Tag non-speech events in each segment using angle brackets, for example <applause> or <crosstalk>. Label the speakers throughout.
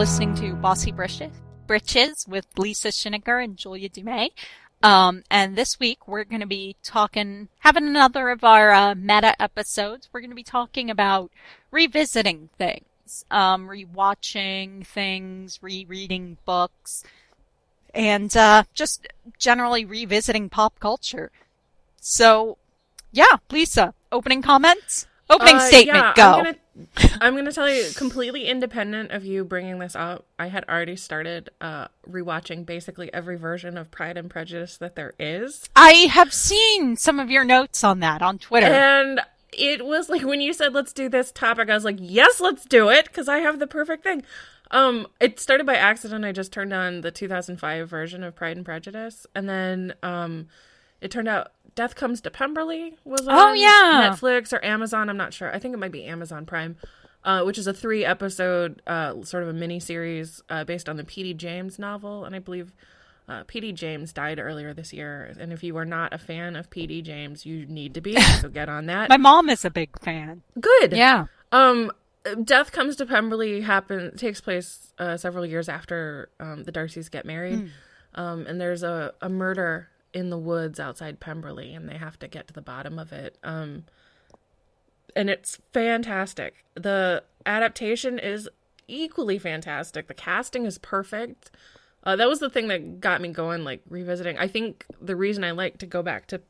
Speaker 1: listening to Bossy Britches, with Lisa Schiniger and Julia Dumais. Um, and this week we're going to be talking, having another of our uh, meta episodes. We're going to be talking about revisiting things, um, rewatching things, rereading books, and uh, just generally revisiting pop culture. So, yeah, Lisa, opening comments, opening
Speaker 2: Uh,
Speaker 1: statement,
Speaker 2: yeah,
Speaker 1: go.
Speaker 2: I'm gonna, I'm gonna tell you, completely independent of you bringing this up, I had already started uh, rewatching basically every version of Pride and Prejudice that there is,
Speaker 1: I have seen some of your notes on that on Twitter.
Speaker 2: and it was like when you said let's do this topic, I was like, yes, let's do it because I have the perfect thing. Um, it started by accident. I just turned on the 2005 version of Pride and Prejudice, and then um, it turned out Death Comes to Pemberley was on
Speaker 1: Oh, yeah.
Speaker 2: Netflix or Amazon. I'm not sure. I think it might be Amazon Prime, uh, which is a three episode uh, sort of a mini series uh, based on the P.D. James novel, and I believe. Uh, P.D. James died earlier this year, and if you are not a fan of P.D. James, you need to be. <laughs> So get on that.
Speaker 1: My mom is a big fan.
Speaker 2: Good.
Speaker 1: Yeah.
Speaker 2: Um, Death Comes to Pemberley happen takes place uh, several years after um, the Darcys get married, um, and there's a, a murder in the woods outside Pemberley, and they have to get to the bottom of it. Um, and it's fantastic. The adaptation is equally fantastic. The casting is perfect. Uh, that was the thing that got me going, like revisiting. I think the reason I like to go back to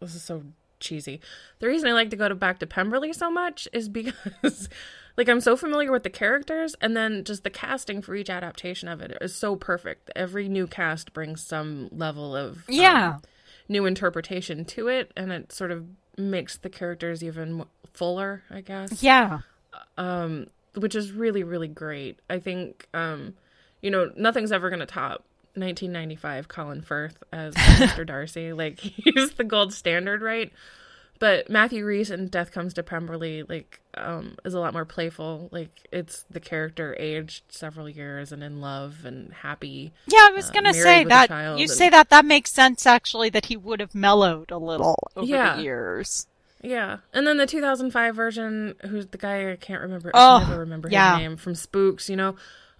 Speaker 2: this is so cheesy. The reason I like to go to back to Pemberley so much is because <laughs> like I'm so familiar with the characters and then just the casting for each adaptation of it is so perfect. Every new cast brings some level of um,
Speaker 1: Yeah.
Speaker 2: new interpretation to it and it sort of makes the characters even fuller, I guess
Speaker 1: Yeah.
Speaker 2: um, which is really really great. I think um, you know nothing's ever gonna top 1995 Colin Firth as <laughs> Mr. Darcy. Like <laughs> he's the gold standard, right? But Matthew Rhys in Death Comes to Pemberley like um, is a lot more playful. Like it's the character aged several years and in love and happy.
Speaker 1: Yeah, I was
Speaker 2: uh,
Speaker 1: gonna
Speaker 2: married
Speaker 1: say that. You
Speaker 2: and-
Speaker 1: say that, that makes sense actually, that he would have mellowed a little over
Speaker 2: Yeah.
Speaker 1: the years.
Speaker 2: Yeah, and then the 2005 version, who's the guy I can't remember.
Speaker 1: Oh,
Speaker 2: I never remember his name from Spooks. You know,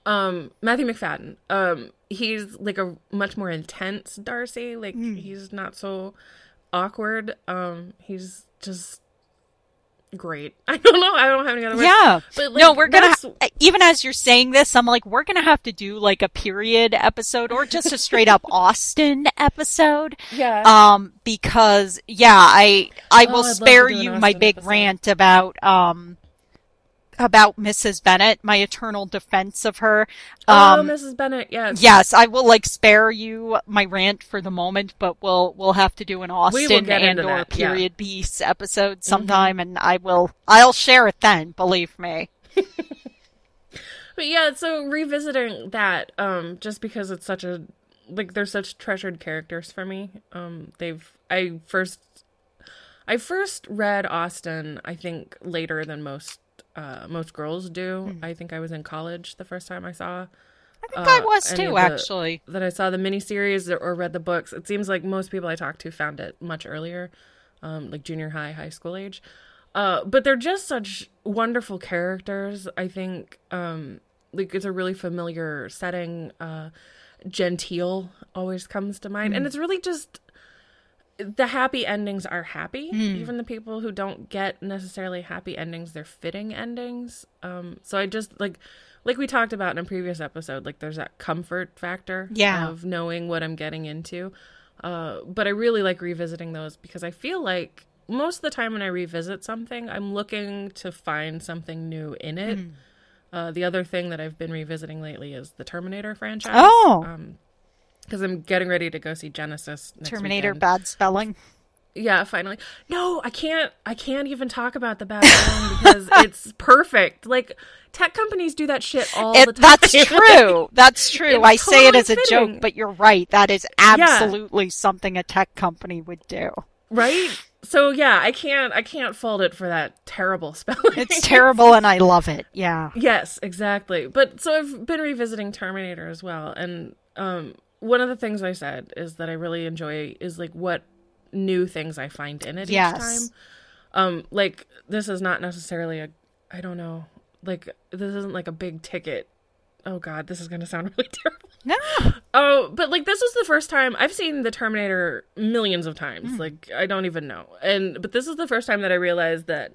Speaker 2: um, Matthew Macfadyen. Um, he's like a much more intense Darcy. Like
Speaker 1: Hmm.
Speaker 2: he's not so awkward. Um, he's just great. <laughs> I don't know. I don't have any other words.
Speaker 1: Yeah.
Speaker 2: But, like,
Speaker 1: no, we're gonna, ha- even as you're saying this, I'm like, we're gonna have to do like a period episode or just a straight up <laughs> Austen episode.
Speaker 2: Yeah.
Speaker 1: Um, because yeah, I, I
Speaker 2: Oh,
Speaker 1: will
Speaker 2: I'd
Speaker 1: spare you my big
Speaker 2: episode.
Speaker 1: rant about, um, about Mrs. Bennet, my eternal defense of her.
Speaker 2: oh,
Speaker 1: Um,
Speaker 2: Mrs. Bennet. Yes.
Speaker 1: Yes, I will like spare you my rant for the moment, but we'll we'll have to do an
Speaker 2: Austen
Speaker 1: and or
Speaker 2: that, yeah.
Speaker 1: period piece episode sometime, and I will I'll share it then. Believe me. <laughs>
Speaker 2: But yeah, so revisiting that, um, just because it's such a like they're such treasured characters for me. Um, they've I first I first read Austen, I think later than most uh most girls do. I think I was in college the first time I saw
Speaker 1: I think I
Speaker 2: Uh,
Speaker 1: was too,
Speaker 2: the-
Speaker 1: actually.
Speaker 2: that I saw the miniseries or read the books. It seems like most people I talked to found it much earlier, um, like junior high, high school age. Uh, but they're just such wonderful characters. I think um, like it's a really familiar setting. Uh, genteel always comes to mind, and it's really just the happy endings are happy. Even the people who don't get necessarily happy endings, they're fitting endings. Um, so I just like, like we talked about in a previous episode, like there's that comfort factor
Speaker 1: Yeah.
Speaker 2: of knowing what I'm getting into. Uh, but I really like revisiting those because I feel like most of the time when I revisit something, I'm looking to find something new in it.
Speaker 1: Hmm.
Speaker 2: Uh, the other thing that I've been revisiting lately is the Terminator franchise.
Speaker 1: Oh,
Speaker 2: Um, because I'm getting ready to go see Genisys. Next
Speaker 1: Terminator
Speaker 2: weekend.
Speaker 1: bad spelling.
Speaker 2: Yeah, finally. No, I can't. I can't even talk about the bad spelling <laughs> because it's perfect. Like tech companies do that shit all the time.
Speaker 1: that's <laughs> true. That's true.
Speaker 2: It's
Speaker 1: I say it
Speaker 2: totally
Speaker 1: as a
Speaker 2: fitting.
Speaker 1: joke, but you're right. That is absolutely something a tech company would do.
Speaker 2: right? So yeah, I can't. I can't fault it for that terrible <laughs> spelling.
Speaker 1: It's terrible, and I love it. Yeah.
Speaker 2: Yes, exactly. But so I've been revisiting Terminator as well, and um, one of the things I said is that I really enjoy is like what new things I find in it
Speaker 1: Yes.
Speaker 2: each time. Um, like this is not necessarily a, I don't know, like this isn't like a big ticket oh god, this is gonna sound <laughs> really terrible.
Speaker 1: No.
Speaker 2: Oh, but like this was the first time I've seen the Terminator millions of times.
Speaker 1: Mm.
Speaker 2: Like I don't even know. And but this is the first time that I realized that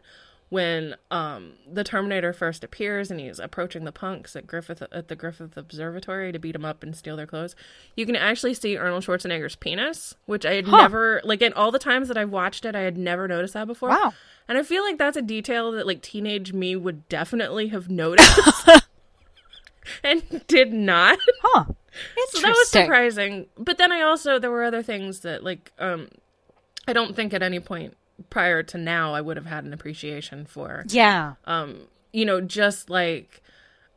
Speaker 2: when um the Terminator first appears and he's approaching the punks at Griffith at the Griffith Observatory to beat them up and steal their clothes, you can actually see Arnold Schwarzenegger's penis, which I had
Speaker 1: Huh.
Speaker 2: never like in all the times that I've watched it, I had never noticed that before.
Speaker 1: Wow.
Speaker 2: And I feel like that's a detail that like teenage me would definitely have noticed. <laughs> and did not.
Speaker 1: Huh.
Speaker 2: So that was surprising. But then I also there were other things that like um I don't think at any point prior to now I would have had an appreciation for
Speaker 1: Yeah.
Speaker 2: um you know just like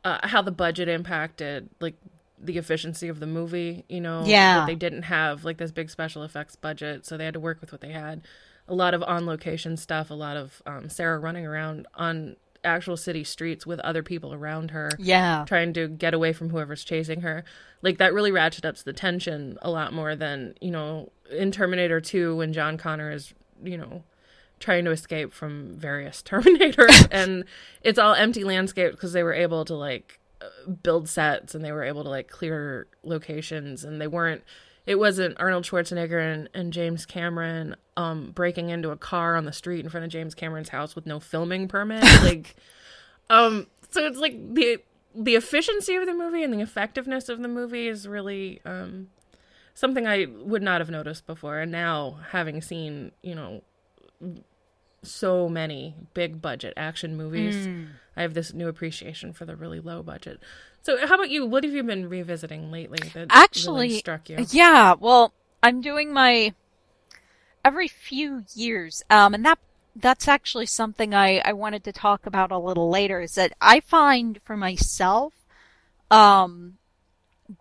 Speaker 2: uh, how the budget impacted like the efficiency of the movie, you know,
Speaker 1: Yeah.
Speaker 2: that they didn't have like this big special effects budget, so they had to work with what they had. A lot of on location stuff, a lot of um, Sarah running around on actual city streets with other people around her
Speaker 1: Yeah.
Speaker 2: trying to get away from whoever's chasing her. Like that really ratcheted up the tension a lot more than, you know, in Terminator 2 when John Connor is, you know, trying to escape from various <laughs> Terminators <laughs> and it's all empty landscape because they were able to like uh, build sets and they were able to like clear locations and they weren't it wasn't Arnold Schwarzenegger and, and James Cameron um breaking into a car on the street in front of James Cameron's house with no filming permit <laughs> like um so it's like the the efficiency of the movie and the effectiveness of the movie is really um something I would not have noticed before. And now having seen you know so many big budget action movies
Speaker 1: Mm.
Speaker 2: I have this new appreciation for the really low budget. So, how about you? What have you been revisiting lately that really
Speaker 1: Actually,
Speaker 2: struck you?
Speaker 1: Yeah, well, I'm doing my every few years, um, and that that's actually something I I wanted to talk about a little later. Is that I find for myself, um,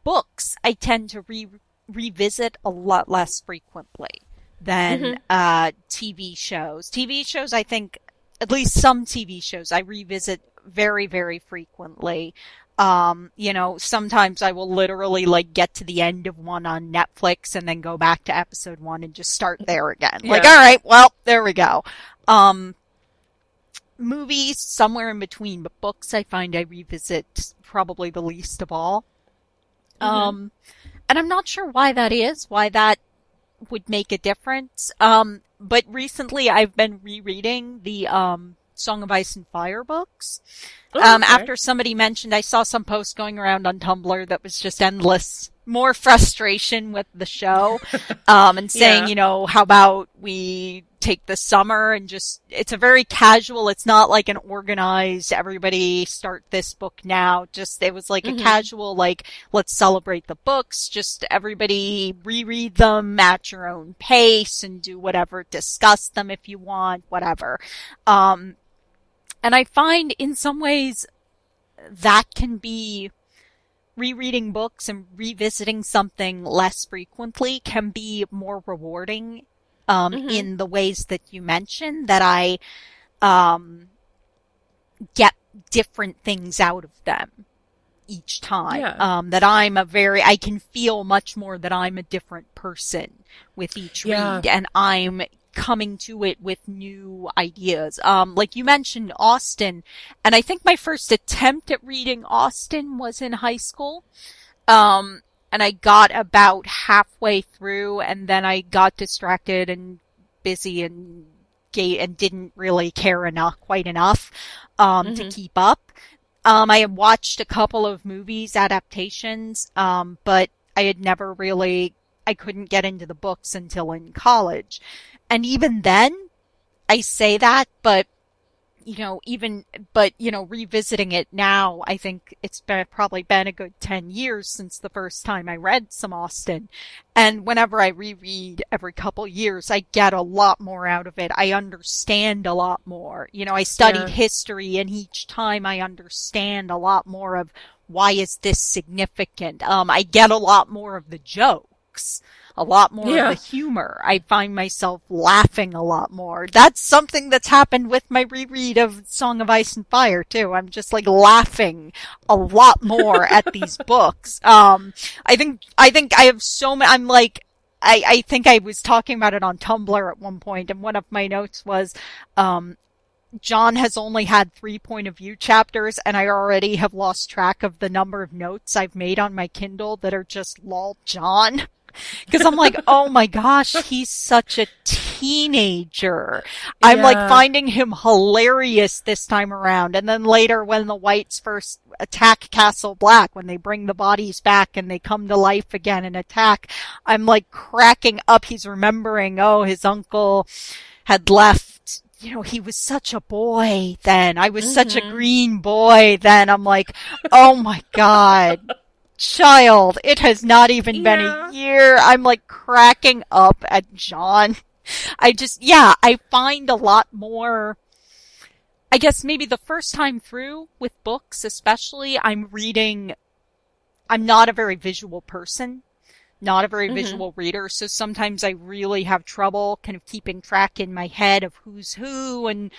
Speaker 1: books I tend to re revisit a lot less frequently than
Speaker 2: Mhm.
Speaker 1: uh TV shows. TV shows, I think, at least some TV shows, I revisit very very frequently. Um, you know, sometimes I will literally like get to the end of one on Netflix and then go back to episode one and just start there again. Like, all right, well, there we go. Um, movies somewhere in between, but books I find I revisit probably the least of all.
Speaker 2: Mhm.
Speaker 1: Um, and I'm not sure why that is, why that would make a difference. Um, but recently I've been rereading the, um, Song of Ice and Fire books.
Speaker 2: Oh,
Speaker 1: Um,
Speaker 2: okay.
Speaker 1: after somebody mentioned, I saw some post going around on Tumblr that was just endless, more frustration with the show, <laughs> um, and saying,
Speaker 2: Yeah.
Speaker 1: you know, how about we take the summer and just, it's a very casual, it's not like an organized, everybody start this book now, just, it was like
Speaker 2: Mhm.
Speaker 1: a casual, like, let's celebrate the books, just everybody reread them at your own pace and do whatever, discuss them if you want, whatever. Um, and I find in some ways that can be rereading books and revisiting something less frequently can be more rewarding um,
Speaker 2: Mhm.
Speaker 1: in the ways that you mentioned that I um, get different things out of them each time.
Speaker 2: Yeah.
Speaker 1: Um, that I'm a very, I can feel much more that I'm a different person with each
Speaker 2: Yeah.
Speaker 1: read and I'm coming to it with new ideas. Um, like you mentioned Austen, and I think my first attempt at reading Austen was in high school. Um, and I got about halfway through and then I got distracted and busy and gay and didn't really care enough, quite enough, um, to
Speaker 2: Mhm.
Speaker 1: keep up. Um, I had watched a couple of movies adaptations, um, but I had never really, I couldn't get into the books until in college. And even then, I say that, but you know, even, but, you know, revisiting it now, I think it's been, probably been a good 10 years since the first time I read some Austen. And whenever I reread every couple years, I get a lot more out of it. I understand a lot more. You know, I studied
Speaker 2: Yeah.
Speaker 1: history and each time I understand a lot more of why is this significant. Um, I get a lot more of the jokes. A lot more
Speaker 2: Yeah.
Speaker 1: of the humor. I find myself laughing a lot more. That's something that's happened with my reread of Song of Ice and Fire too. I'm just like laughing a lot more <laughs> at these books. Um, I think, I think I have so many, I'm like, I, I think I was talking about it on Tumblr at one point and one of my notes was, um, Jon has only had three point of view chapters and I already have lost track of the number of notes I've made on my Kindle that are just lol Jon. Cause I'm like, <laughs> oh my gosh, he's such a teenager. I'm like finding him hilarious this time around. And then later when the whites first attack Castle Black, when they bring the bodies back and they come to life again and attack, I'm like cracking up. He's remembering, oh, his uncle had left. You know, he was such a boy then. I was such a
Speaker 2: Mhm.
Speaker 1: green boy then. I'm like, oh my god. Child, it has not even been a year. I'm like cracking up at Jon. I just, yeah, I find a lot more, I guess maybe the first time through with books, especially, I'm reading, I'm not a very visual person, not a very
Speaker 2: Mhm.
Speaker 1: visual reader, so sometimes I really have trouble kind of keeping track in my head of who's who and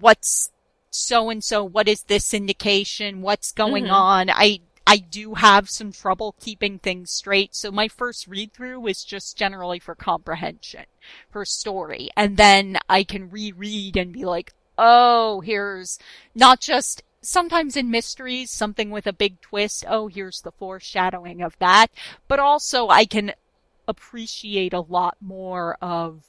Speaker 1: what's so and so, what is this indication, what's going
Speaker 2: Mhm.
Speaker 1: on. I, I do have some trouble keeping things straight, so my first read through is just generally for comprehension, for story, and then I can reread and be like, oh, here's not just sometimes in mysteries, something with a big twist. Oh, here's the foreshadowing of that. But also I can appreciate a lot more of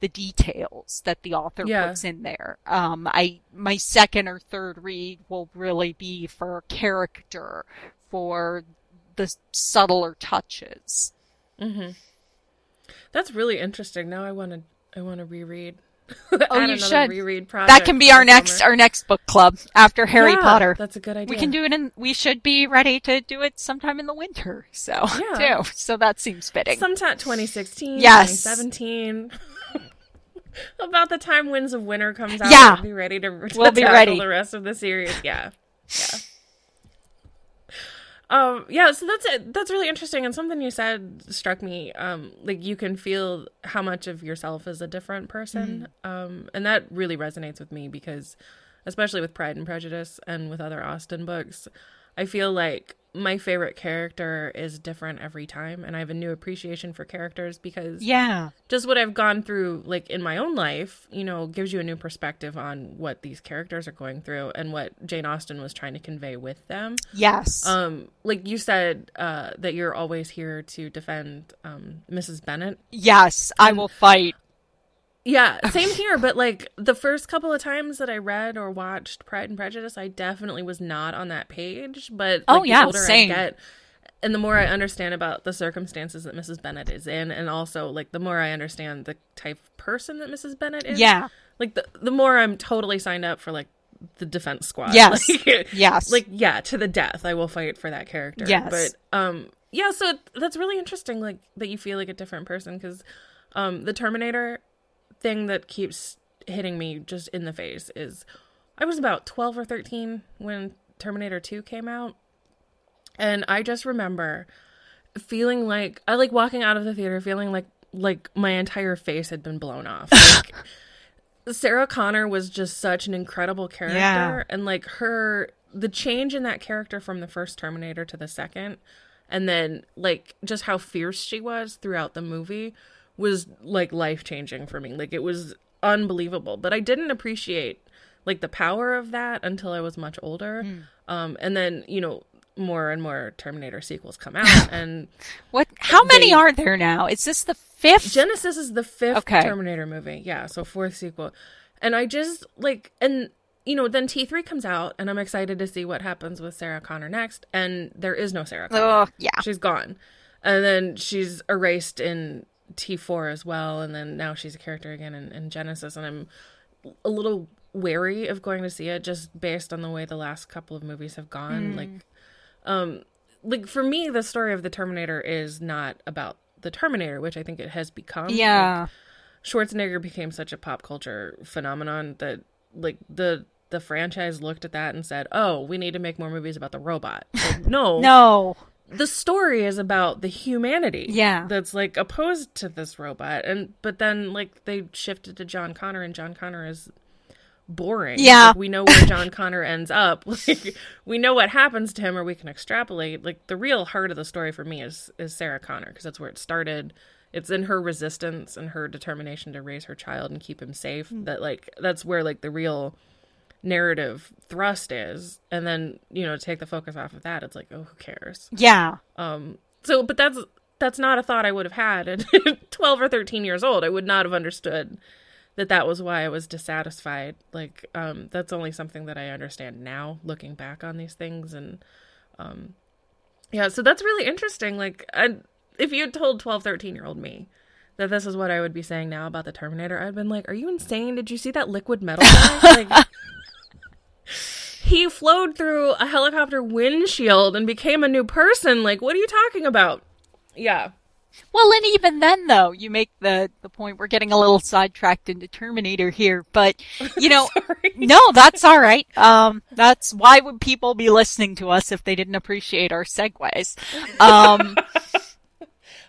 Speaker 1: the details that the author
Speaker 2: Yeah.
Speaker 1: puts in there. Um, I, my second or third read will really be for character, for the subtler touches.
Speaker 2: hmm That's really interesting. Now I want to. I want to reread. <laughs>
Speaker 1: Oh, you should.
Speaker 2: reread.
Speaker 1: That can be our next,
Speaker 2: summer.
Speaker 1: our next book club after Harry
Speaker 2: Yeah,
Speaker 1: Potter.
Speaker 2: That's a good idea.
Speaker 1: We can do it and we should be ready to do it sometime in the winter. So, <laughs>
Speaker 2: Yeah.
Speaker 1: too. So that seems fitting.
Speaker 2: sometime 2016,
Speaker 1: Yes.
Speaker 2: 2017. <laughs> <laughs> About the time Winds of Winter comes out,
Speaker 1: Yeah.
Speaker 2: we'll be ready to, to
Speaker 1: We'll be ready.
Speaker 2: the rest of the series. Yeah, yeah. Um, yeah, so that's it. That's really interesting, and something you said struck me. Um, like you can feel how much of yourself is a different person,
Speaker 1: Mm.
Speaker 2: um, and that really resonates with me because, especially with Pride and Prejudice and with other Austen books, I feel like my favorite character is different every time, and I have a new appreciation for characters because
Speaker 1: Yeah.
Speaker 2: just what I've gone through, like in my own life, you know, gives you a new perspective on what these characters are going through and what Jane Austen was trying to convey with them.
Speaker 1: Yes.
Speaker 2: Um, like you said, uh, that you're always here to defend um, Mrs. Bennet.
Speaker 1: yes. I will fight.
Speaker 2: Yeah, <laughs> same here. But like the first couple of times that I read or watched Pride and Prejudice, I definitely was not on that page. But
Speaker 1: Oh,
Speaker 2: like, the
Speaker 1: yeah,
Speaker 2: older
Speaker 1: same.
Speaker 2: I get, and the more I understand about the circumstances that Mrs. Bennet is in, and also like the more I understand the type of person that Mrs. Bennet is.
Speaker 1: Yeah.
Speaker 2: Like the the more I'm totally signed up for like the defense squad.
Speaker 1: Yes. <laughs>
Speaker 2: Like,
Speaker 1: Yes.
Speaker 2: like yeah to the death i will fight for that character
Speaker 1: Yes.
Speaker 2: but um yeah so that's really interesting like that you feel like a different person because um the terminator thing that keeps hitting me just in the face is i was about 12 or 13 when terminator 2 came out and i just remember feeling like i like walking out of the theater feeling like like my entire face had been blown off <laughs> like Sarah Connor was just such an incredible character
Speaker 1: Yeah.
Speaker 2: and like her the change in that character from the first Terminator to the second and then like just how fierce she was throughout the movie was like life changing for me. Like it was unbelievable, but I didn't appreciate like the power of that until I was much older. Um and then, you know, more and more Terminator sequels come out <laughs> and
Speaker 1: what? How many are there now? Is this the fifth?
Speaker 2: Genisys is the fifth
Speaker 1: Okay.
Speaker 2: Terminator movie. Yeah, so fourth sequel. And I just like and you know, then T3 comes out and I'm excited to see what happens with Sarah Connor next and there is no Sarah Connor.
Speaker 1: oh, yeah.
Speaker 2: She's gone. And then she's erased in T4 as well and then now she's a character again in, in Genisys and I'm a little wary of going to see it just based on the way the last couple of movies have gone
Speaker 1: Hmm.
Speaker 2: like um like for me the story of the Terminator is not about the Terminator, which I think it has become. Like,
Speaker 1: Yeah.
Speaker 2: Schwarzenegger became such a pop culture phenomenon that like the the franchise looked at that and said, "Oh, we need to make more movies about the robot." Like, <laughs> no,
Speaker 1: No.
Speaker 2: The story is about the humanity.
Speaker 1: Yeah.
Speaker 2: that's like opposed to this robot, and but then like they shifted to John Connor, and John Connor is boring.
Speaker 1: Yeah.
Speaker 2: Like, we know where John Connor ends up. <laughs> Like we know what happens to him, or we can extrapolate. Like the real heart of the story for me is is Sarah Connor because that's where it started, it's in her resistance and her determination to raise her child and keep him safe mm. that like that's where like the real narrative thrust is and then you know take the focus off of that it's like oh who cares?
Speaker 1: Yeah.
Speaker 2: um so but that's that's not a thought i would have had at <laughs> 12 or 13 years old. I would not have understood that that was why i was dissatisfied. Like um that's only something that i understand now looking back on these things and um yeah so that's really interesting. Like I, if you had told 12 13 year old me that this is what i would be saying now about the terminator i'd been like are you insane? Did you see that liquid metal guy? <laughs> like he flowed through a helicopter windshield and became a new person. Like, what are you talking about? Yeah.
Speaker 1: Well, and even then, though, you make the the point. We're getting a little sidetracked into Terminator here, but you know, <laughs> no, that's all right. Um, that's why would people be listening to us if they didn't appreciate our segues? Um, <laughs>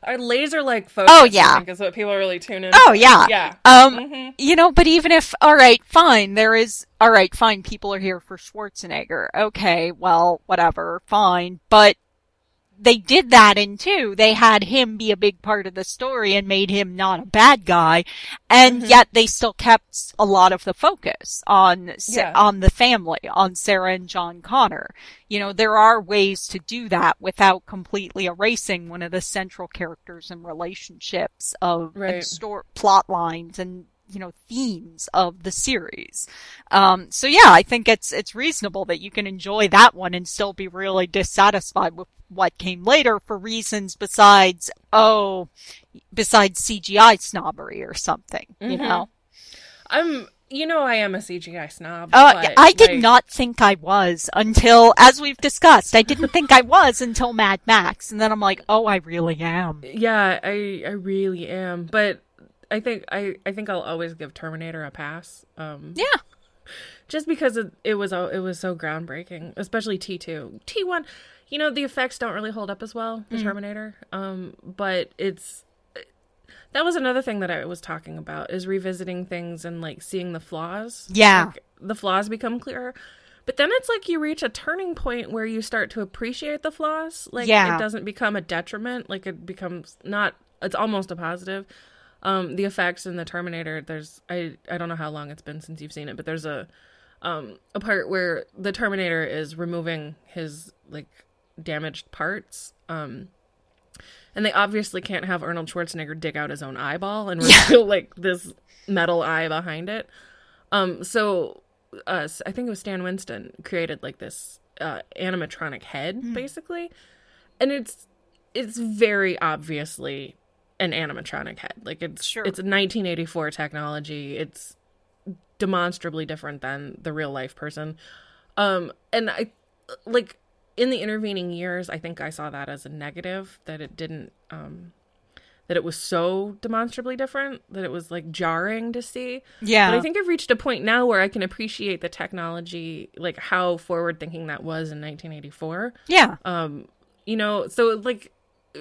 Speaker 2: Our laser like focus,
Speaker 1: Oh, yeah.
Speaker 2: think, is what people really tune in.
Speaker 1: oh yeah,
Speaker 2: Yeah.
Speaker 1: Um,
Speaker 2: Mhm.
Speaker 1: you know, but even if, alright, fine, there is, alright, fine, people are here for Schwarzenegger. Okay, well, whatever, fine. But they did that in two. They had him be a big part of the story and made him not a bad guy. And mm-hmm. yet they still kept a lot of the focus on,
Speaker 2: Yeah.
Speaker 1: on the family, on Sarah and John Connor. You know, there are ways to do that without completely erasing one of the central characters and relationships of and
Speaker 2: Right.
Speaker 1: store plot lines and you know themes of the series. Um, so yeah, I think it's it's reasonable that you can enjoy that one and still be really dissatisfied with what came later for reasons besides oh, besides CGI snobbery or something. You
Speaker 2: Mhm.
Speaker 1: know,
Speaker 2: I'm, you know, I am a CGI snob.
Speaker 1: uh,
Speaker 2: but,
Speaker 1: I did
Speaker 2: like,
Speaker 1: not think I was until, as we've discussed, I didn't think I was until Mad Max, and then I'm like, oh, I really am.
Speaker 2: Yeah, I, I really am. But I think I, I think I'll always give Terminator a pass. Um,
Speaker 1: Yeah.
Speaker 2: just because it, it was a- it was so groundbreaking, especially T two, T one. You know the effects don't really hold up as well.
Speaker 1: Mm.
Speaker 2: The Terminator, um, but it's that was another thing that I was talking about is revisiting things and like seeing the flaws.
Speaker 1: Yeah.
Speaker 2: Like, the flaws become clearer. But then it's like you reach a turning point where you start to appreciate the flaws. Like
Speaker 1: Yeah.
Speaker 2: it doesn't become a detriment. Like it becomes not. It's almost a positive. Um, the effects in the Terminator. There's I I don't know how long it's been since you've seen it, but there's a um a part where the Terminator is removing his like damaged parts. Um, and they obviously can't have Arnold Schwarzenegger dig out his own eyeball and reveal <laughs> like this metal eye behind it. Um, so uh, I think it was Stan Winston created like this uh, animatronic head basically, and it's it's very obviously an animatronic head. Like it's
Speaker 1: Sure.
Speaker 2: it's 1984 technology. It's demonstrably different than the real life person. Um, and I like in the intervening years, I think I saw that as a negative that it didn't um that it was so demonstrably different that it was like jarring to see.
Speaker 1: Yeah.
Speaker 2: But I think I've reached a point now where I can appreciate the technology, like how forward thinking that was in 1984.
Speaker 1: yeah.
Speaker 2: Um, you know, so like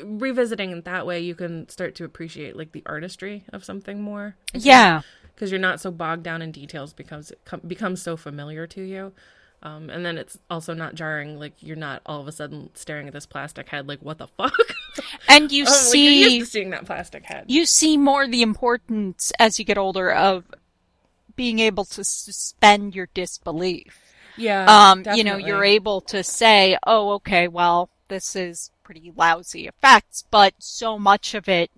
Speaker 2: revisiting it that way, you can start to appreciate like the artistry of something more.
Speaker 1: Yeah.
Speaker 2: because you're not so bogged down in details because it com- becomes so familiar to you. Um, and then it's also not jarring. Like you're not all of a sudden staring at this plastic head. Like what the fuck? <laughs>
Speaker 1: And you
Speaker 2: like, you're
Speaker 1: see,
Speaker 2: to seeing that plastic head.
Speaker 1: you see more the importance as you get older of being able to suspend your disbelief.
Speaker 2: yeah.
Speaker 1: Um, you know, you're able to say, oh, okay, well, this is pretty lousy effects, but so much of it,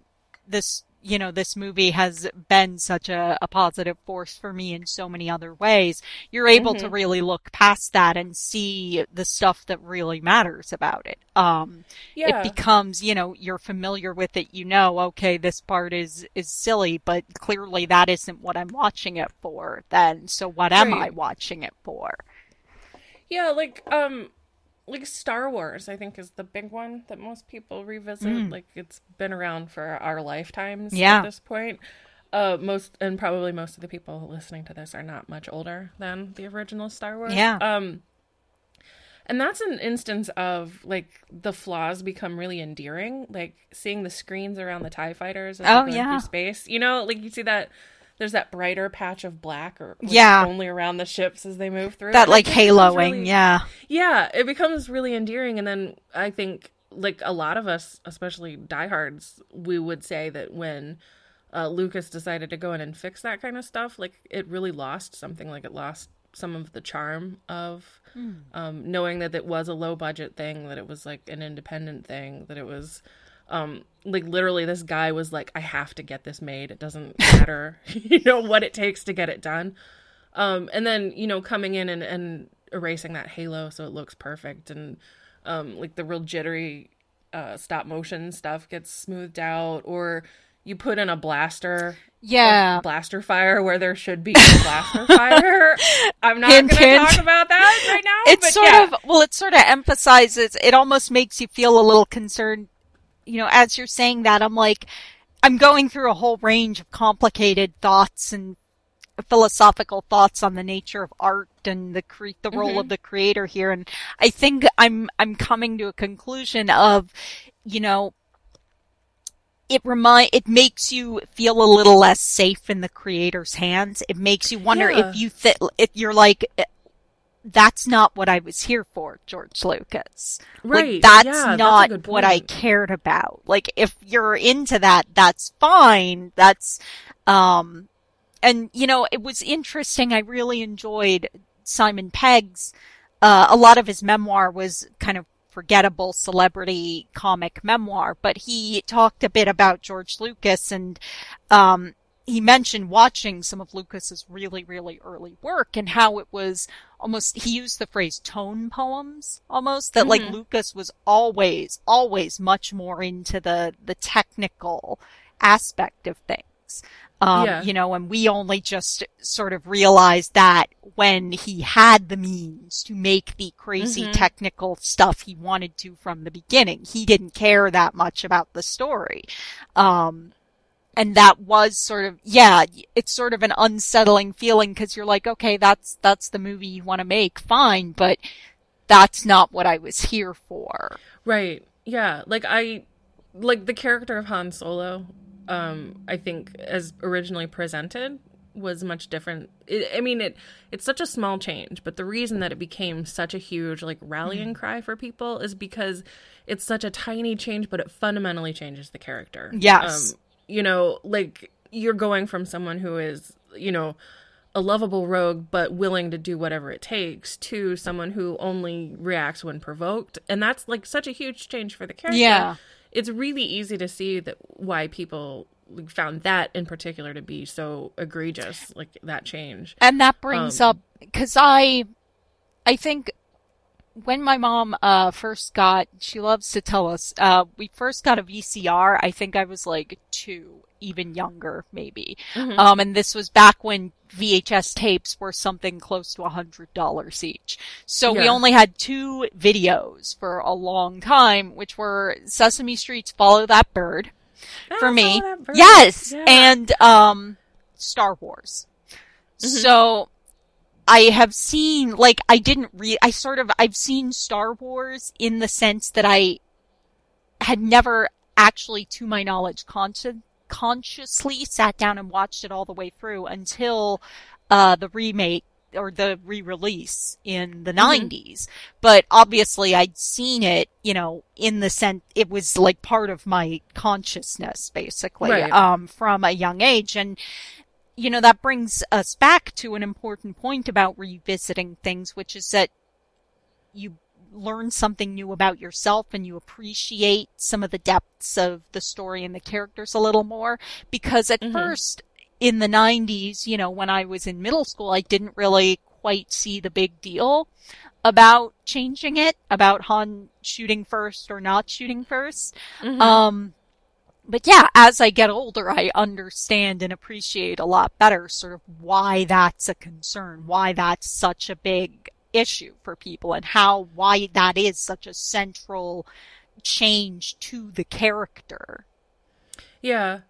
Speaker 1: this, you know, this movie has been such a, a positive force for me in so many other ways. You're able
Speaker 2: Mm-hmm.
Speaker 1: to really look past that and see the stuff that really matters about it. Um,
Speaker 2: Yeah.
Speaker 1: it becomes, you know, you're familiar with it, you know, okay, this part is, is silly, but clearly that isn't what I'm watching it for then, so what am I watching it for?
Speaker 2: Yeah, like um like Star Wars, I think is the big one that most people revisit. Like it's been around for our lifetimes
Speaker 1: Yeah.
Speaker 2: at this point. Uh most and probably most of the people listening to this are not much older than the original Star Wars.
Speaker 1: Yeah.
Speaker 2: Um and that's an instance of like the flaws become really endearing, like seeing the screens around the TIE fighters as
Speaker 1: Oh, yeah.
Speaker 2: through space. You know, like you see that there's that brighter patch of black or
Speaker 1: Yeah.
Speaker 2: only around the ships as they move through.
Speaker 1: That like haloing,
Speaker 2: really-
Speaker 1: yeah.
Speaker 2: yeah, it becomes really endearing, and then I think like a lot of us, especially diehards, we would say that when uh, Lucas decided to go in and fix that kind of stuff, like it really lost something. Like it lost some of the charm of mm. um, knowing that it was a low budget thing, that it was like an independent thing, that it was um, like literally this guy was like, I have to get this made. It doesn't <laughs> matter, <laughs> you know, what it takes to get it done. Um, and then, you know, coming in and, and erasing that halo so it looks perfect and um, like the real jittery uh, stop motion stuff gets smoothed out or you put in a blaster
Speaker 1: yeah
Speaker 2: blaster fire where there should be a blaster <laughs> fire i'm not hint, gonna hint. talk about that right now
Speaker 1: it's sort yeah. of well it sort of emphasizes it almost makes you feel a little concerned you know as you're saying that i'm like i'm going through a whole range of complicated thoughts and philosophical thoughts on the nature of art and the cre- the role mm-hmm. of the creator here and I think I'm I'm coming to a conclusion of you know it remind it makes you feel a little less safe in the creator's hands. It makes you wonder yeah. if you th- if you're like that's not what I was here for, George Lucas.
Speaker 2: Right.
Speaker 1: Like, that's yeah, not that's what I cared about. Like, if you're into that, that's fine. That's, um, and you know, it was interesting. I really enjoyed Simon Pegg's. Uh, a lot of his memoir was kind of forgettable celebrity comic memoir, but he talked a bit about George Lucas and, um, he mentioned watching some of Lucas's really, really early work and how it was almost, he used the phrase tone poems almost, that mm-hmm. like Lucas was always, always much more into the, the technical aspect of things. Um, yeah. you know, and we only just sort of realized that when he had the means to make the crazy mm-hmm. technical stuff he wanted to from the beginning. He didn't care that much about the story. Um, and that was sort of, yeah, it's sort of an unsettling feeling because you're like, okay, that's, that's the movie you want to make, fine, but that's not what I was here for.
Speaker 2: Right. Yeah. Like I, like the character of Han Solo um, I think as originally presented was much different. It, I mean, it it's such a small change, but the reason that it became such a huge like rallying mm. cry for people is because it's such a tiny change, but it fundamentally changes the character.
Speaker 1: Yes,
Speaker 2: um, you know, like you're going from someone who is, you know, a lovable rogue but willing to do whatever it takes to someone who only reacts when provoked, and that's like such a huge change for the character.
Speaker 1: Yeah
Speaker 2: it's really easy to see that why people found that in particular to be so egregious, like that change.
Speaker 1: And that brings um, up because I, I think when my mom uh, first got, she loves to tell us, uh, we first got a VCR. I think I was like two, even younger, maybe. Mm-hmm. Um, and this was back when VHS tapes were something close to a hundred dollars each. So yeah. we only had two videos for a long time, which were Sesame Street's Follow That Bird for me. Yes. Yeah. And, um, Star Wars. Mm-hmm. So I have seen, like, I didn't read, I sort of, I've seen Star Wars in the sense that I had never actually, to my knowledge, conscious, consciously sat down and watched it all the way through until uh, the remake or the re-release in the mm-hmm. 90s. But obviously I'd seen it, you know, in the sense, it was like part of my consciousness, basically, right. um, from a young age. And, you know, that brings us back to an important point about revisiting things, which is that you learn something new about yourself and you appreciate some of the depths of the story and the characters a little more. Because at mm-hmm. first, in the 90s, you know, when I was in middle school, I didn't really quite see the big deal about changing it, about Han shooting first or not shooting 1st mm-hmm. Um, but yeah, as I get older, I understand and appreciate a lot better sort of why that's a concern, why that's such a big issue for people and how why that is such a central change to the character.
Speaker 2: Yeah.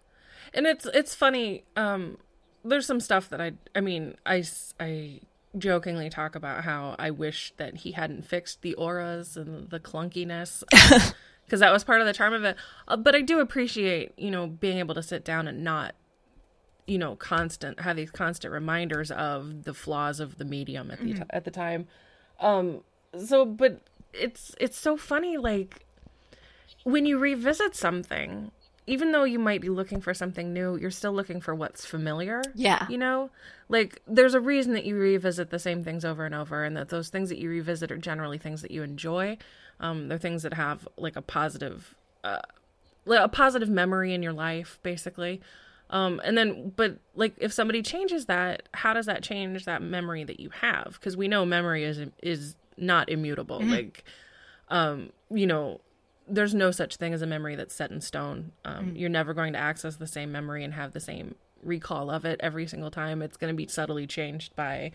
Speaker 2: And it's it's funny um there's some stuff that I I mean I I jokingly talk about how I wish that he hadn't fixed the auras and the clunkiness <laughs> because that was part of the charm of it. Uh, but I do appreciate, you know, being able to sit down and not you know constant have these constant reminders of the flaws of the medium at the mm-hmm. at the time um so but it's it's so funny like when you revisit something, even though you might be looking for something new, you're still looking for what's familiar.
Speaker 1: Yeah.
Speaker 2: You know? Like there's a reason that you revisit the same things over and over and that those things that you revisit are generally things that you enjoy. Um they're things that have like a positive uh a positive memory in your life basically. Um and then but like if somebody changes that, how does that change that memory that you have? Cuz we know memory is is not immutable. Mm-hmm. Like um you know there's no such thing as a memory that's set in stone. Um, mm. You're never going to access the same memory and have the same recall of it every single time. It's going to be subtly changed by,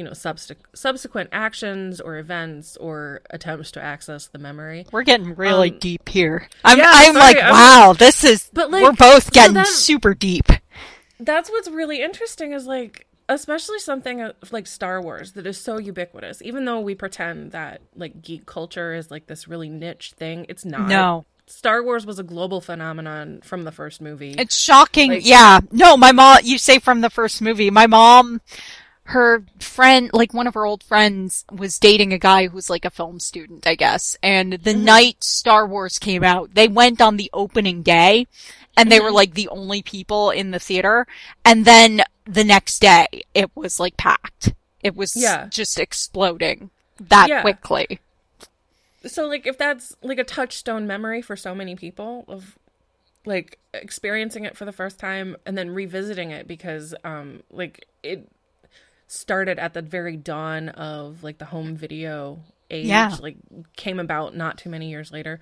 Speaker 2: you know, subsequent actions or events or attempts to access the memory.
Speaker 1: We're getting really um, deep here. I'm, yeah, I'm sorry, like, I'm, wow, this is. But like, we're both getting so super deep.
Speaker 2: That's what's really interesting is like especially something like Star Wars that is so ubiquitous. Even though we pretend that like geek culture is like this really niche thing, it's not.
Speaker 1: No.
Speaker 2: Star Wars was a global phenomenon from the first movie.
Speaker 1: It's shocking. Like, yeah. No, my mom, you say from the first movie. My mom, her friend, like one of her old friends was dating a guy who was like a film student, I guess. And the mm-hmm. night Star Wars came out, they went on the opening day and they mm-hmm. were like the only people in the theater. And then the next day, it was like packed. It was yeah. just exploding that yeah. quickly.
Speaker 2: So, like, if that's like a touchstone memory for so many people of like experiencing it for the first time and then revisiting it because, um, like, it started at the very dawn of like the home video age, yeah. like, came about not too many years later.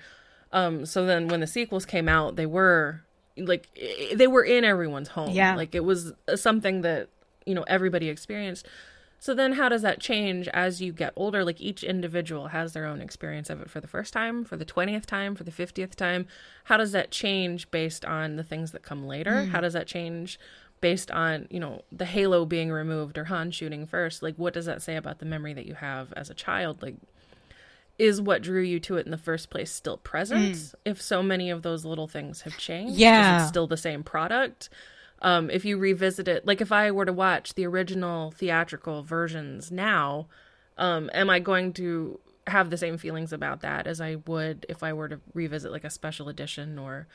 Speaker 2: Um, so then when the sequels came out, they were like they were in everyone's home.
Speaker 1: Yeah.
Speaker 2: Like it was something that, you know, everybody experienced. So then how does that change as you get older? Like each individual has their own experience of it for the first time, for the 20th time, for the 50th time. How does that change based on the things that come later? Mm. How does that change based on, you know, the halo being removed or Han shooting first? Like what does that say about the memory that you have as a child? Like is what drew you to it in the first place still present mm. if so many of those little things have changed
Speaker 1: yeah
Speaker 2: still the same product um, if you revisit it like if i were to watch the original theatrical versions now um, am i going to have the same feelings about that as i would if i were to revisit like a special edition or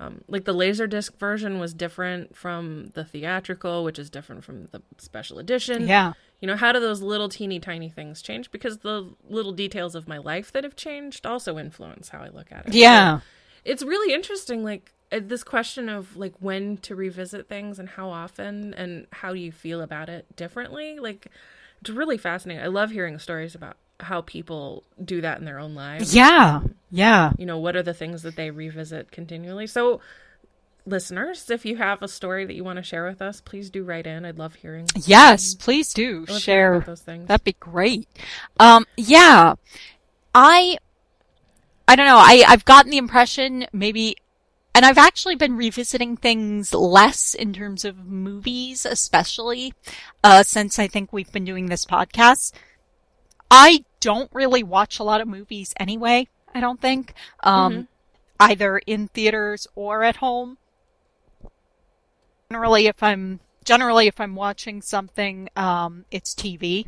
Speaker 2: um, like the laserdisc version was different from the theatrical which is different from the special edition.
Speaker 1: Yeah.
Speaker 2: You know how do those little teeny tiny things change? Because the little details of my life that have changed also influence how i look at it.
Speaker 1: Yeah. So
Speaker 2: it's really interesting like uh, this question of like when to revisit things and how often and how do you feel about it differently? Like it's really fascinating. I love hearing stories about how people do that in their own lives.
Speaker 1: Yeah yeah
Speaker 2: you know what are the things that they revisit continually so listeners, if you have a story that you want to share with us, please do write in. I'd love hearing.
Speaker 1: Yes, please do share those things. That'd be great. Um, yeah, I, I don't know. I I've gotten the impression maybe, and I've actually been revisiting things less in terms of movies, especially uh, since I think we've been doing this podcast. I don't really watch a lot of movies anyway. I don't think. Um, mm-hmm either in theaters or at home generally if I'm generally if I'm watching something, um, it's TV,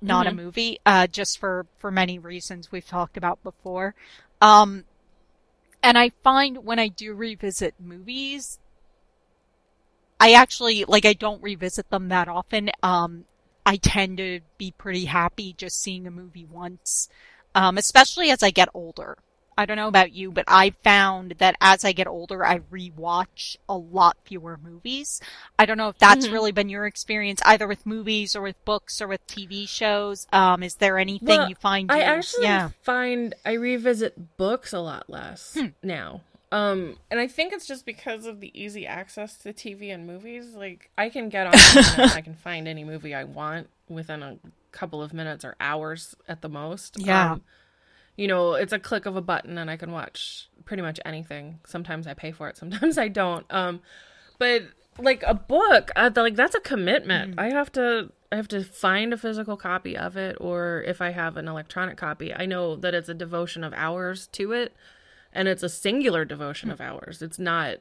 Speaker 1: not mm-hmm. a movie. Uh, just for for many reasons we've talked about before. Um, and I find when I do revisit movies, I actually like I don't revisit them that often. Um, I tend to be pretty happy just seeing a movie once, um, especially as I get older. I don't know about you, but I found that as I get older, I rewatch a lot fewer movies. I don't know if that's mm-hmm. really been your experience either with movies or with books or with TV shows. Um, is there anything well, you find?
Speaker 2: You, I actually yeah. find I revisit books a lot less hmm. now. Um, and I think it's just because of the easy access to TV and movies. Like I can get on <laughs> I can find any movie I want within a couple of minutes or hours at the most.
Speaker 1: Yeah. Um,
Speaker 2: you know, it's a click of a button and I can watch pretty much anything. Sometimes I pay for it, sometimes <laughs> I don't. Um, but like a book, uh, like that's a commitment. Mm. I have to I have to find a physical copy of it or if I have an electronic copy, I know that it's a devotion of hours to it and it's a singular devotion mm. of ours It's not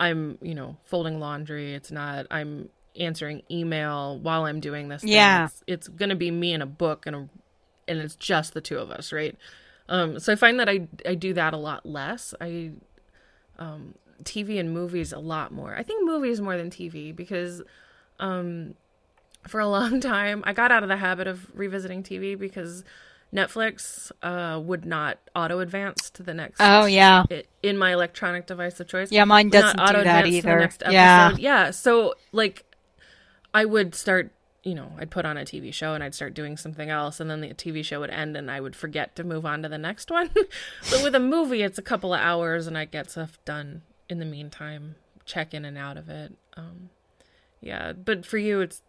Speaker 2: I'm, you know, folding laundry. It's not I'm answering email while I'm doing this.
Speaker 1: Thing. Yeah.
Speaker 2: It's, it's going to be me and a book and a and it's just the two of us, right? Um, so I find that I I do that a lot less. I um, TV and movies a lot more. I think movies more than TV because um, for a long <laughs> time I got out of the habit of revisiting TV because Netflix uh, would not auto advance to the next.
Speaker 1: Oh yeah,
Speaker 2: i- in my electronic device of choice.
Speaker 1: yeah. Mine doesn't do that
Speaker 2: auto-advance to the
Speaker 1: either.
Speaker 2: next
Speaker 1: Yeah,
Speaker 2: episode. yeah. So like, I would start. You know, I'd put on a TV show and I'd start doing something else, and then the TV show would end, and I would forget to move on to the next one. <laughs> but with a movie, it's a couple of hours, and I get stuff done in the meantime. Check in and out of it. Um, yeah, but for you, it's.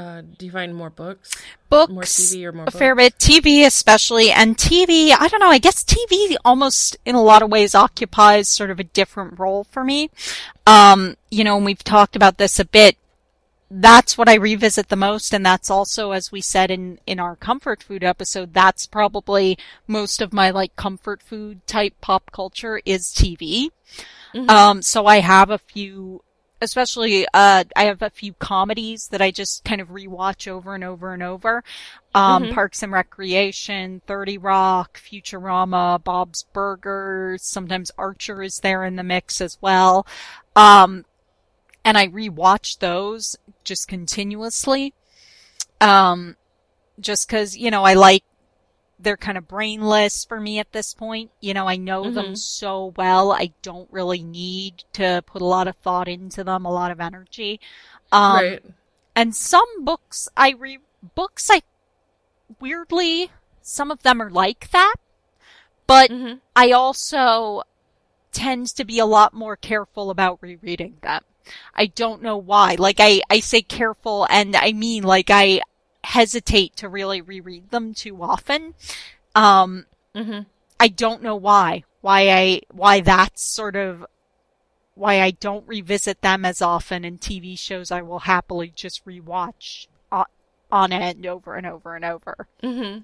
Speaker 2: Uh, do you find more books,
Speaker 1: books.
Speaker 2: more TV, or more
Speaker 1: a fair bit. TV especially, and TV, I don't know, I guess TV almost in a lot of ways occupies sort of a different role for me. Um, you know, and we've talked about this a bit. That's what I revisit the most, and that's also, as we said in, in our comfort food episode, that's probably most of my like comfort food type pop culture is TV. Um, so I have a few especially uh I have a few comedies that I just kind of rewatch over and over and over. Um Parks and Recreation, 30 Rock, Futurama, Bob's Burgers, sometimes Archer is there in the mix as well. Um and I rewatch those just continuously. Um just cuz you know I like they're kind of brainless for me at this point. You know, I know them
Speaker 2: Mhm.
Speaker 1: so well. I don't really need to put a lot of thought into them, a lot of energy. Um,
Speaker 2: right.
Speaker 1: and some books I read, books I, weirdly, some of them are like that, but
Speaker 2: hmm
Speaker 1: I also tend to be a lot more careful about rereading them. I don't know why. Like I, I say careful and I mean like I hesitate to really reread them too often. Um,
Speaker 2: hmm
Speaker 1: I don't know why. Why I, why that's sort of, why I don't revisit them as often in TV shows I will happily just rewatch on, on end over and over and over.
Speaker 2: Mm-hmm.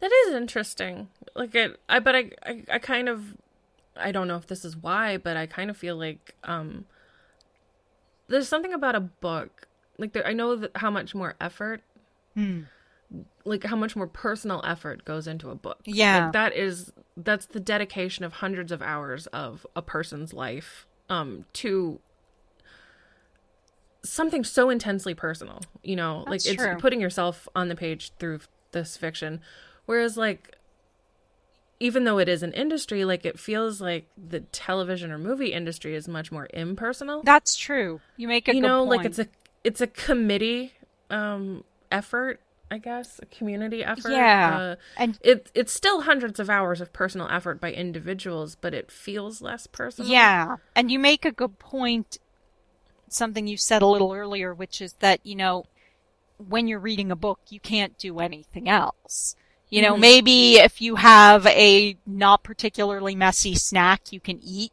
Speaker 2: That is interesting. Like it, I but I, I I kind of I don't know if this is why, but I kind of feel like um there's something about a book like there, I know that how much more effort
Speaker 1: Hmm.
Speaker 2: like how much more personal effort goes into a book.
Speaker 1: Yeah.
Speaker 2: Like that is that's the dedication of hundreds of hours of a person's life um to something so intensely personal, you know, like
Speaker 1: That's
Speaker 2: it's
Speaker 1: true.
Speaker 2: putting yourself on the page through this fiction whereas like even though it is an industry, like it feels like the television or movie industry is much more impersonal
Speaker 1: That's true. You make a
Speaker 2: you know like it's a it's a committee um effort i guess a community effort
Speaker 1: Yeah.
Speaker 2: uh,
Speaker 1: And-
Speaker 2: it it's still hundreds of hours of personal effort by individuals but it feels less personal
Speaker 1: Yeah. And you make a good point, something you said a little earlier, which is that, you know, when you're reading a book, you can't do anything else. You know,
Speaker 2: Mhm.
Speaker 1: maybe if you have a not particularly messy snack you can eat,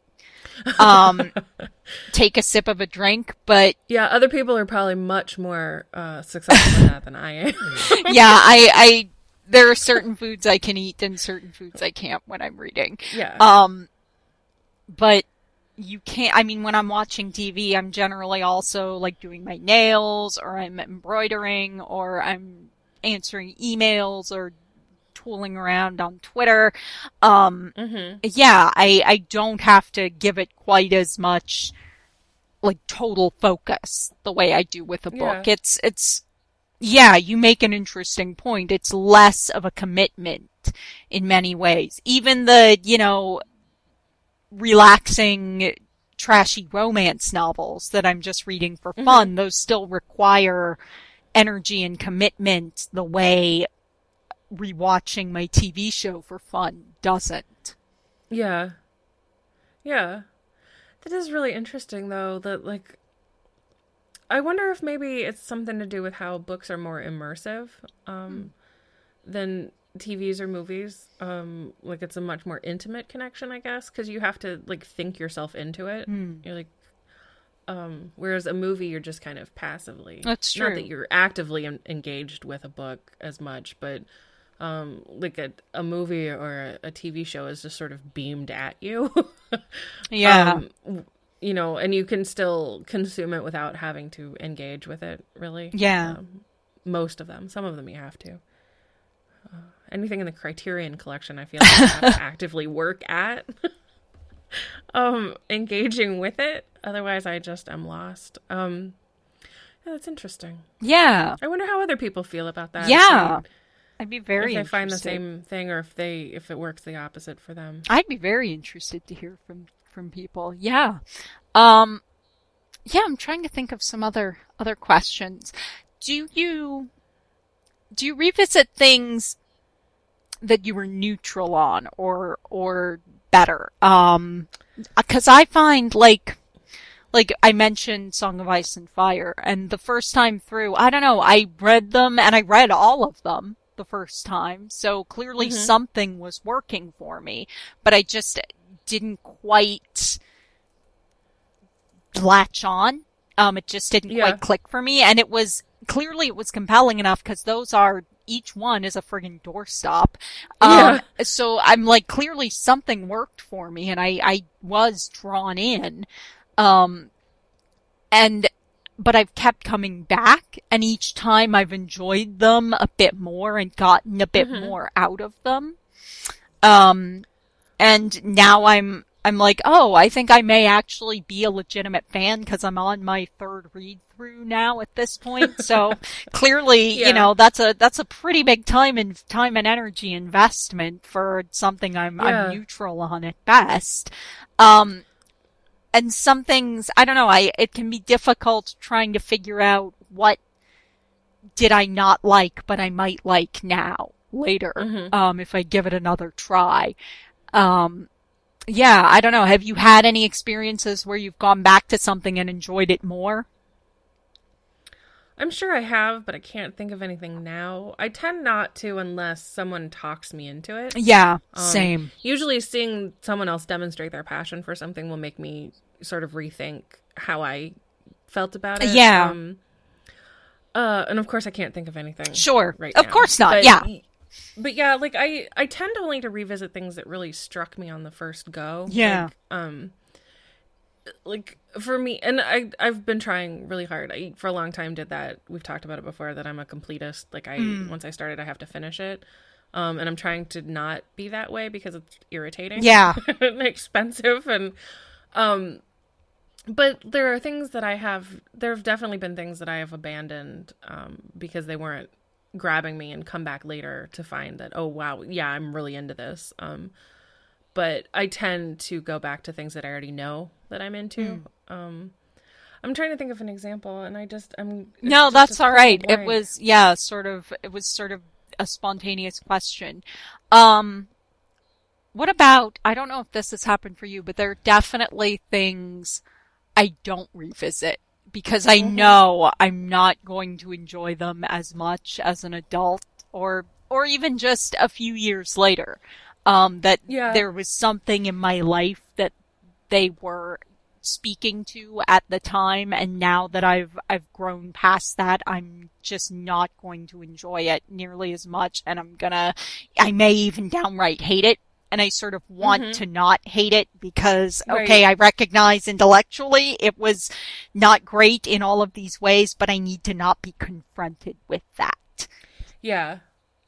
Speaker 1: um, <laughs> take a sip of a drink, but
Speaker 2: yeah other people are probably much more uh successful in that than i am <laughs>
Speaker 1: yeah, I, I, there are certain foods I can eat and certain foods I can't when I'm reading.
Speaker 2: yeah
Speaker 1: Um, but you can't, I mean, when I'm watching TV, I'm generally also like doing my nails or I'm embroidering or I'm answering emails or tooling around on Twitter. Um,
Speaker 2: mm-hmm.
Speaker 1: yeah, I, I don't have to give it quite as much like total focus the way I do with a book.
Speaker 2: Yeah.
Speaker 1: It's, it's, yeah, you make an interesting point. It's less of a commitment in many ways. Even the, you know, relaxing, trashy romance novels that I'm just reading for fun, those still require energy and commitment the way rewatching my TV show for fun doesn't.
Speaker 2: Yeah. Yeah. That is really interesting though, that like I wonder if maybe it's something to do with how books are more immersive um than TVs or movies. Um like it's a much more intimate connection, I guess, cuz you have to like think yourself into it.
Speaker 1: Hmm.
Speaker 2: You're like um whereas a movie you're just kind of passively.
Speaker 1: That's true Not
Speaker 2: that you're actively en- engaged with a book as much, but um like a, a movie or a, a tv show is just sort of beamed at you <laughs>
Speaker 1: Yeah.
Speaker 2: um, you know and you can still consume it without having to engage with it really
Speaker 1: Yeah.
Speaker 2: um, most of them some of them you have to uh, anything in the Criterion collection. I feel like I have to <laughs> actively work at <laughs> um engaging with it. Otherwise, I just am lost. Um, yeah, that's interesting.
Speaker 1: Yeah.
Speaker 2: I wonder how other people feel about that.
Speaker 1: Yeah. I'd be very
Speaker 2: if they find the
Speaker 1: interested.
Speaker 2: same thing, or if they if it works the opposite for them.
Speaker 1: I'd be very interested to hear from from people. Yeah. Um yeah, I'm trying to think of some other other questions. Do you do you revisit things that you were neutral on or or better? Um cuz I find like like I mentioned Song of Ice and Fire and the first time through, I don't know, I read them and I read all of them the first time. So clearly
Speaker 2: Mhm.
Speaker 1: something was working for me, but I just didn't quite latch on. Um, it just didn't
Speaker 2: Yeah.
Speaker 1: quite click for me. And it was clearly it was compelling enough because those are each one is a friggin' doorstop. Um, so I'm like, clearly something worked for me and I, I was drawn in. Um, and, but I've kept coming back and each time I've enjoyed them a bit more and gotten a bit
Speaker 2: Mhm.
Speaker 1: more out of them. Um, and now I'm, I'm like, oh, I think I may actually be a legitimate fan because I'm on my third read through now at this point. <laughs> So clearly,
Speaker 2: Yeah.
Speaker 1: you know, that's a, that's a pretty big time and time and energy investment for something I'm,
Speaker 2: Yeah.
Speaker 1: I'm neutral on at best. Um, and some things, I don't know, I, it can be difficult trying to figure out what did I not like, but I might like now, later,
Speaker 2: Mhm.
Speaker 1: um, if I give it another try. Um, yeah, I don't know. Have you had any experiences where you've gone back to something and enjoyed it more?
Speaker 2: I'm sure I have, but I can't think of anything now. I tend not to unless someone talks me into it.
Speaker 1: Yeah,
Speaker 2: Um,
Speaker 1: same.
Speaker 2: Usually, seeing someone else demonstrate their passion for something will make me sort of rethink how I felt about it.
Speaker 1: Yeah.
Speaker 2: Um, uh, and of course, I can't think of anything.
Speaker 1: Sure.
Speaker 2: right
Speaker 1: of
Speaker 2: now.
Speaker 1: course not.
Speaker 2: But-
Speaker 1: yeah.
Speaker 2: But yeah, like I, I tend only to revisit things that really struck me on the first go.
Speaker 1: Yeah.
Speaker 2: Like, um, like for me, and I, I've been trying really hard. I for a long time did that. We've talked about it before. That I'm a completist. Like I,
Speaker 1: Mm.
Speaker 2: once I started, I have to finish it. Um, and I'm trying to not be that way because it's irritating.
Speaker 1: Yeah. <laughs>
Speaker 2: and expensive and um but there are things that I have there have definitely been things that I have abandoned um because they weren't grabbing me and come back later to find that oh wow yeah I'm really into this um but I tend to go back to things that I already know that I'm into um I'm trying to think of an example and I just I'm
Speaker 1: No,
Speaker 2: just
Speaker 1: that's all right. It was, yeah, sort of, it was sort of a spontaneous question. Um, what about, I don't know if this has happened for you, but there are definitely things I don't revisit because I
Speaker 2: Mhm.
Speaker 1: know I'm not going to enjoy them as much as an adult or, or even just a few years later. Um, that
Speaker 2: Yeah.
Speaker 1: there was something in my life that they were speaking to at the time and now that I've I've grown past that I'm just not going to enjoy it nearly as much and I'm gonna I may even downright hate it and I sort of want
Speaker 2: Mhm.
Speaker 1: to not hate it because
Speaker 2: Right.
Speaker 1: okay I recognize intellectually it was not great in all of these ways but I need to not be confronted with that.
Speaker 2: Yeah.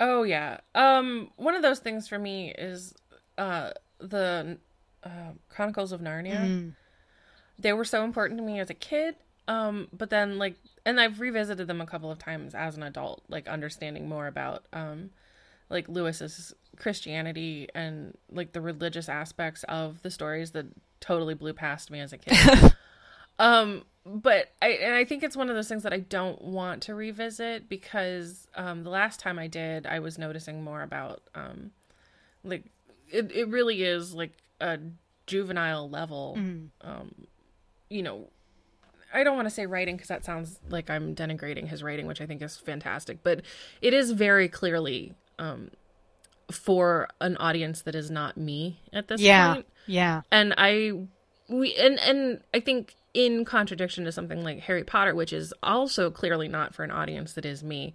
Speaker 2: Oh yeah. Um one of those things for me is uh the uh, Chronicles of Narnia.
Speaker 1: Mm.
Speaker 2: They were so important to me as a kid. Um but then like and I've revisited them a couple of times as an adult, like understanding more about um like Lewis's Christianity and like the religious aspects of the stories that totally blew past me as a kid. <laughs> Um, but I and I think it's one of those things that I don't want to revisit because um, the last time I did, I was noticing more about um, like it. It really is like a juvenile level.
Speaker 1: Mm.
Speaker 2: Um, you know, I don't want to say writing because that sounds like I'm denigrating his writing, which I think is fantastic. But it is very clearly um, for an audience that is not me at this
Speaker 1: Yeah.
Speaker 2: point
Speaker 1: Yeah.
Speaker 2: and I we and and I think in contradiction to something like Harry Potter, which is also clearly not for an audience that is me,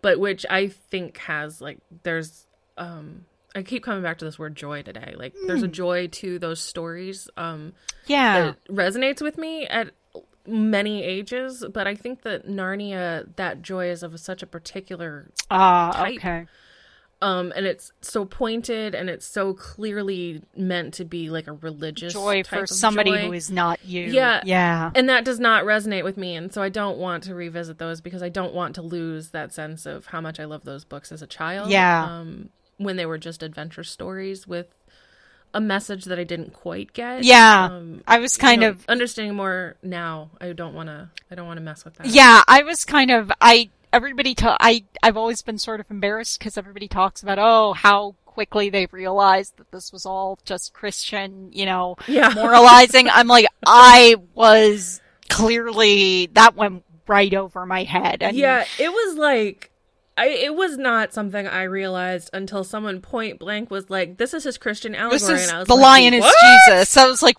Speaker 2: but which I think has like there's um I keep coming back to this word joy today. Like there's a joy to those stories um
Speaker 1: Yeah.
Speaker 2: that resonates with me at many ages, but I think that Narnia that joy is of such a particular
Speaker 1: Ah,
Speaker 2: type.
Speaker 1: okay.
Speaker 2: Um, and it's so pointed and it's so clearly meant to be like a religious
Speaker 1: Joy for somebody
Speaker 2: joy.
Speaker 1: who is not you.
Speaker 2: Yeah.
Speaker 1: Yeah.
Speaker 2: and that does not resonate with me and so i don't want to revisit those because i don't want to lose that sense of how much i love those books as a child
Speaker 1: Yeah.
Speaker 2: um, when they were just adventure stories with a message that i didn't quite get
Speaker 1: Yeah.
Speaker 2: um,
Speaker 1: I was
Speaker 2: you
Speaker 1: kind
Speaker 2: know,
Speaker 1: of
Speaker 2: understanding more now i don't want to i don't want to mess with that
Speaker 1: Yeah, I was kind of I everybody ta- I I've always been sort of embarrassed because everybody talks about oh how quickly they realized that this was all just Christian, you know,
Speaker 2: Yeah. <laughs>
Speaker 1: moralizing. I'm like I was clearly that went right over my head. And
Speaker 2: yeah it was like I, it was not something I realized until someone point blank was like, "This is his Christian allegory," and I was
Speaker 1: the
Speaker 2: like,
Speaker 1: lion is? Jesus. So I was like,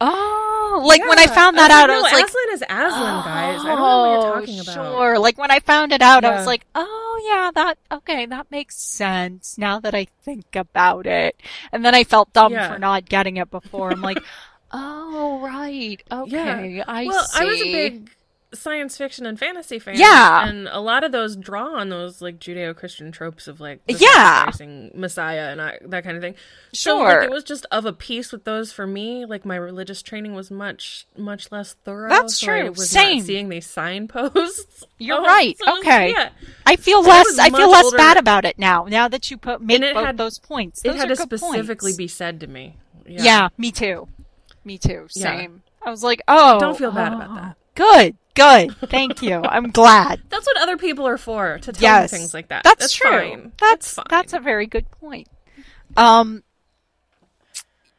Speaker 1: oh, like when I found that
Speaker 2: I
Speaker 1: out, I
Speaker 2: no,
Speaker 1: was like,
Speaker 2: Aslan is Aslan, guys. I don't know what you're
Speaker 1: Oh,
Speaker 2: talking about.
Speaker 1: Sure. Like when I found it out, I was like, oh yeah, that, okay, that makes sense now that I think about it. And then I felt dumb
Speaker 2: Yeah.
Speaker 1: for not getting it before. I'm like, <laughs> oh, right. Okay. I
Speaker 2: well,
Speaker 1: see.
Speaker 2: I was a big science fiction and fantasy fans.
Speaker 1: Yeah.
Speaker 2: and a lot of those draw on those like Judeo-Christian tropes of like
Speaker 1: Yeah.
Speaker 2: Messiah and I, that kind of thing. So
Speaker 1: Sure.
Speaker 2: like, it was just of a piece with those for me. Like my religious training was much much less thorough.
Speaker 1: That's
Speaker 2: so I
Speaker 1: true.
Speaker 2: was
Speaker 1: Same.
Speaker 2: Not seeing these signposts. <laughs>
Speaker 1: You're
Speaker 2: Oh,
Speaker 1: right.
Speaker 2: so was-
Speaker 1: Okay.
Speaker 2: yeah.
Speaker 1: I feel
Speaker 2: I
Speaker 1: less, I feel less
Speaker 2: older-
Speaker 1: bad about it now, now that you put, make both
Speaker 2: had-
Speaker 1: those points.
Speaker 2: It had to specifically
Speaker 1: points.
Speaker 2: be said to me.
Speaker 1: Yeah. me too. Me too.
Speaker 2: Yeah.
Speaker 1: Same. I was like, oh.
Speaker 2: Don't feel bad
Speaker 1: oh,
Speaker 2: about ah, that.
Speaker 1: Good. Good. Thank you. I'm glad. <laughs>
Speaker 2: That's what other people are for to tell
Speaker 1: yes,
Speaker 2: you things like that.
Speaker 1: That's,
Speaker 2: That's
Speaker 1: true.
Speaker 2: fine.
Speaker 1: That's
Speaker 2: fine.
Speaker 1: that's a very good point. Um,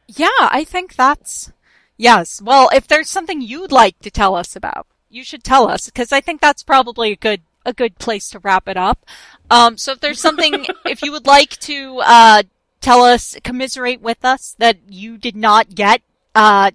Speaker 1: yeah, I think that's yes. Well, if there's something you'd like to tell us about, you should tell us because I think that's probably a good a good place to wrap it up. Um, so if there's something, <laughs> if you would like to uh, tell us, commiserate with us that you did not get. Uh,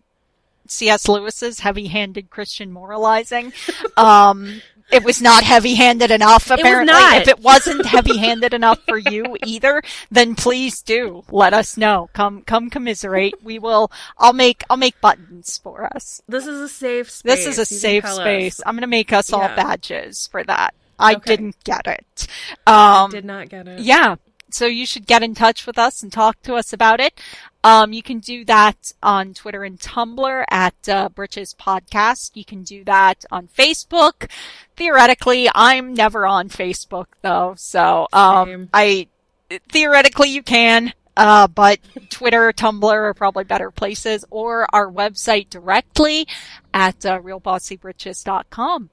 Speaker 1: C.S. Lewis's heavy-handed Christian moralizing. Um, it was not heavy-handed enough, apparently.
Speaker 2: not.
Speaker 1: If it wasn't heavy-handed enough for you either, then please do let us know. Come, come commiserate. We will, I'll make, I'll make buttons for us.
Speaker 2: This is a safe space.
Speaker 1: This is a
Speaker 2: You
Speaker 1: safe
Speaker 2: tell us.
Speaker 1: space. I'm gonna make us all badges for that. I
Speaker 2: Okay.
Speaker 1: didn't get it. Um,
Speaker 2: Did not get it.
Speaker 1: yeah. So you should get in touch with us and talk to us about it. Um, you can do that on Twitter and Tumblr at uh, Britches Podcast. You can do that on Facebook. Theoretically, I'm never on Facebook though, so um, I theoretically you can. Uh, but Twitter, Tumblr are probably better places, or our website directly at uh, realbossybritches.com.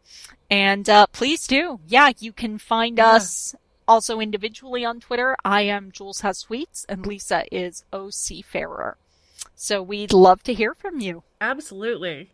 Speaker 1: And uh, please do. Yeah, you can find
Speaker 2: Yeah.
Speaker 1: us also individually on Twitter. I am Jules Has Sweets, and Lisa is OC Ferrer. So we'd love to hear from you.
Speaker 2: Absolutely.